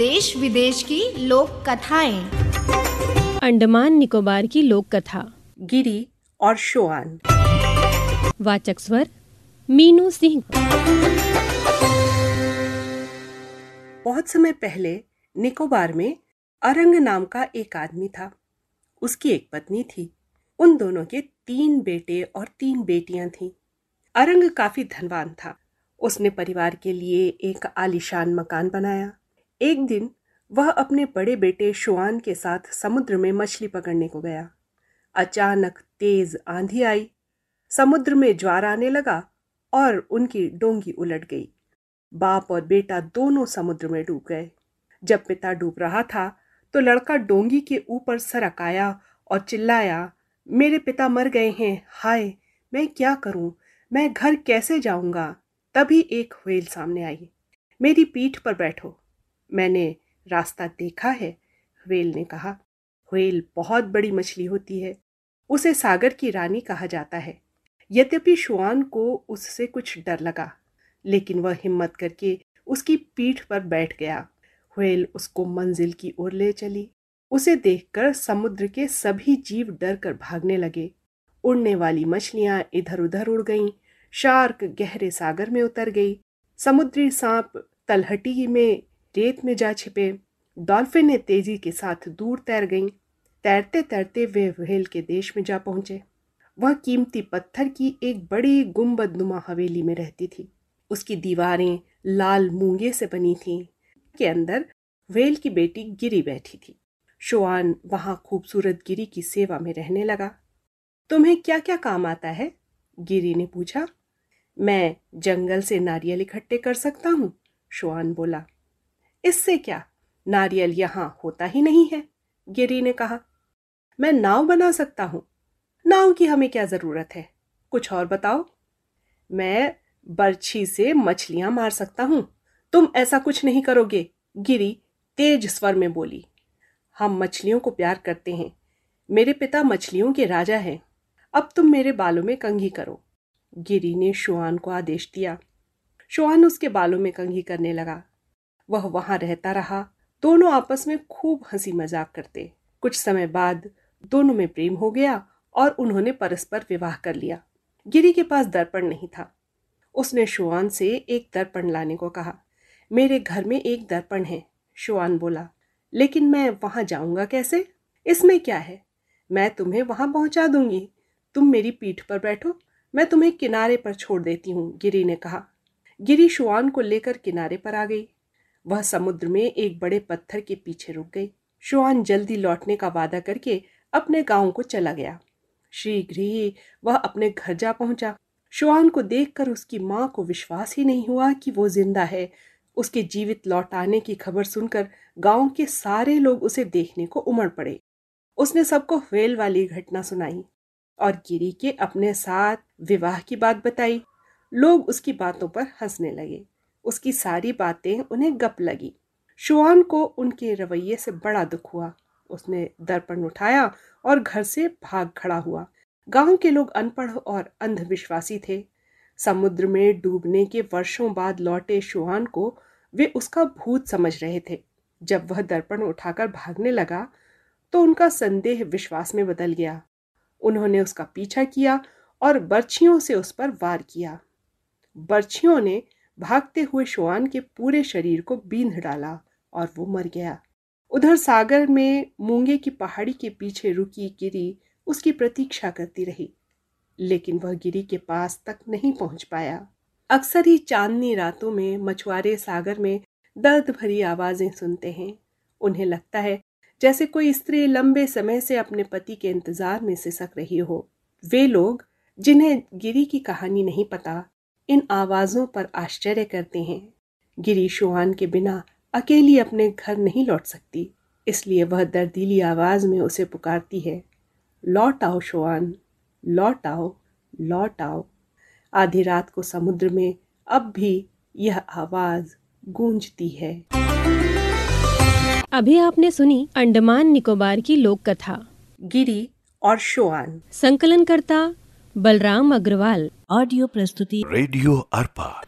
देश विदेश की लोक कथाएँ। अंडमान निकोबार की लोक कथा। गिरी और शोआन। वाचक स्वर मीनू सिंह। बहुत समय पहले निकोबार में अरंग नाम का एक आदमी था। उसकी एक पत्नी थी। उन दोनों के तीन बेटे और तीन बेटियाँ थीं। अरंग काफ़ी धनवान था। उसने परिवार के लिए एक आलिशान मकान बनाया। एक दिन वह अपने बड़े बेटे शुआन के साथ समुद्र में मछली पकड़ने को गया। अचानक तेज आंधी आई, समुद्र में ज्वार आने लगा और उनकी डोंगी उलट गई। बाप और बेटा दोनों समुद्र में डूब गए। जब पिता डूब रहा था तो लड़का डोंगी के ऊपर सरक आया और चिल्लाया, मेरे पिता मर गए हैं, हाय, मैं क्या करूँ? मैं घर कैसे जाऊँगा? तभी एक व्हेल सामने आई। मेरी पीठ पर बैठो मैंने रास्ता देखा है, व्हेल ने कहा। व्हेल, बहुत बड़ी मछली होती है, उसे सागर की रानी कहा जाता है। यद्यपि शुआन को उससे कुछ डर लगा, लेकिन वह हिम्मत करके उसकी पीठ पर बैठ गया। व्हेल उसको मंजिल की ओर ले चली। उसे देखकर समुद्र के सभी जीव डर कर भागने लगे। उड़ने वाली मछलियाँ इधर उधर उड़ गईं, शार्क गहरे सागर में उतर गई। समुद्री सांप तलहटी में रेत में जा छिपे। डॉल्फिन तेज़ी के साथ दूर तैर गईं। तैरते तैरते वे व्हेल के देश में जा पहुँचे। वह कीमती पत्थर की एक बड़ी गुंबद नुमा हवेली में रहती थी। उसकी दीवारें लाल मूँगे से बनी थीं। के अंदर व्हेल की बेटी गिरी बैठी थी। शोआन वहाँ खूबसूरत गिरी की सेवा में रहने लगा। तुम्हें क्या क्या काम आता है? गिरी ने पूछा। मैं जंगल से नारियल इकट्ठे कर सकता हूँ, शुआन बोला। इससे क्या? नारियल यहाँ होता ही नहीं है, गिरी ने कहा। मैं नाव बना सकता हूँ। नाव की हमें क्या ज़रूरत है? कुछ और बताओ। मैं बर्छी से मछलियाँ मार सकता हूँ। तुम ऐसा कुछ नहीं करोगे, गिरी तेज स्वर में बोली। हम मछलियों को प्यार करते हैं। मेरे पिता मछलियों के राजा हैं। अब तुम मेरे बालों में कंघी करो। गिरी ने शुआन को आदेश दिया। शुआन उसके बालों में कंघी करने लगा। वह वहाँ रहता रहा। दोनों आपस में खूब हँसी मज़ाक करते। कुछ समय बाद दोनों में प्रेम हो गया और उन्होंने परस्पर विवाह कर लिया। गिरी के पास दर्पण नहीं था। उसने शुआन से एक दर्पण लाने को कहा, मेरे घर में एक दर्पण है, शुआन बोला। लेकिन मैं वहाँ जाऊँगा कैसे? इसमें क्या है? मैं तुम्हें वहाँ पहुँचा दूँगी। तुम मेरी पीठ पर बैठो। मैं तुम्हें किनारे पर छोड़ देती हूँ, गिरी ने कहा। गिरी शुआन को लेकर किनारे पर आ गई। वह समुद्र में एक बड़े पत्थर के पीछे रुक गई। शुआन जल्दी लौटने का वादा करके अपने गाँव को चला गया। शीघ्र ही वह अपने घर जा पहुँचा। शुआन को देखकर उसकी माँ को विश्वास ही नहीं हुआ कि वो ज़िंदा है। उसके जीवित लौट आने की खबर सुनकर गाँव के सारे लोग उसे देखने को उमड़ पड़े। उसने सबको व्हेल वाली घटना सुनाई और गिरी के अपने साथ विवाह की बात बताई। लोग उसकी बातों पर हंसने लगे। उसकी सारी बातें उन्हें गप लगी। शुआन को उनके रवैये से बड़ा दुख हुआ। उसने दर्पण उठाया और घर से भाग खड़ा हुआ। गाँव के लोग अनपढ़ और अंधविश्वासी थे। समुद्र में डूबने के वर्षों बाद लौटे शुआन को वे उसका भूत समझ रहे थे। जब वह दर्पण उठाकर भागने लगा तो उनका संदेह विश्वास में बदल गया। उन्होंने उसका पीछा किया और बर्छियों से उस पर वार किया। बर्छियों ने भागते हुए शुआन के पूरे शरीर को बींध डाला और वो मर गया। उधर सागर में मूँगे की पहाड़ी के पीछे रुकी गिरी उसकी प्रतीक्षा करती रही, लेकिन वह गिरी के पास तक नहीं पहुँच पाया। अक्सर ही चांदनी रातों में मछुआरे सागर में दर्द भरी आवाज़ें सुनते हैं। उन्हें लगता है जैसे कोई स्त्री लंबे समय से अपने पति के इंतज़ार में सिसक रही हो। वे लोग जिन्हें गिरी की कहानी नहीं पता इन आवाजों पर आश्चर्य करते हैं। गिरी शोहान के बिना अकेली अपने घर नहीं लौट सकती इसलिए वह दर्दीली आवाज़ में उसे पुकारती है लौट आओ शोहान लौट आओ लौट आओ। आधी रात को समुद्र में अब भी यह आवाज़ गूंजती है। अभी आपने सुनी अंडमान निकोबार की लोक कथा गिरी और शोआन। संकलन करता बलराम अग्रवाल। ऑडियो प्रस्तुति। रेडियो अर्पा।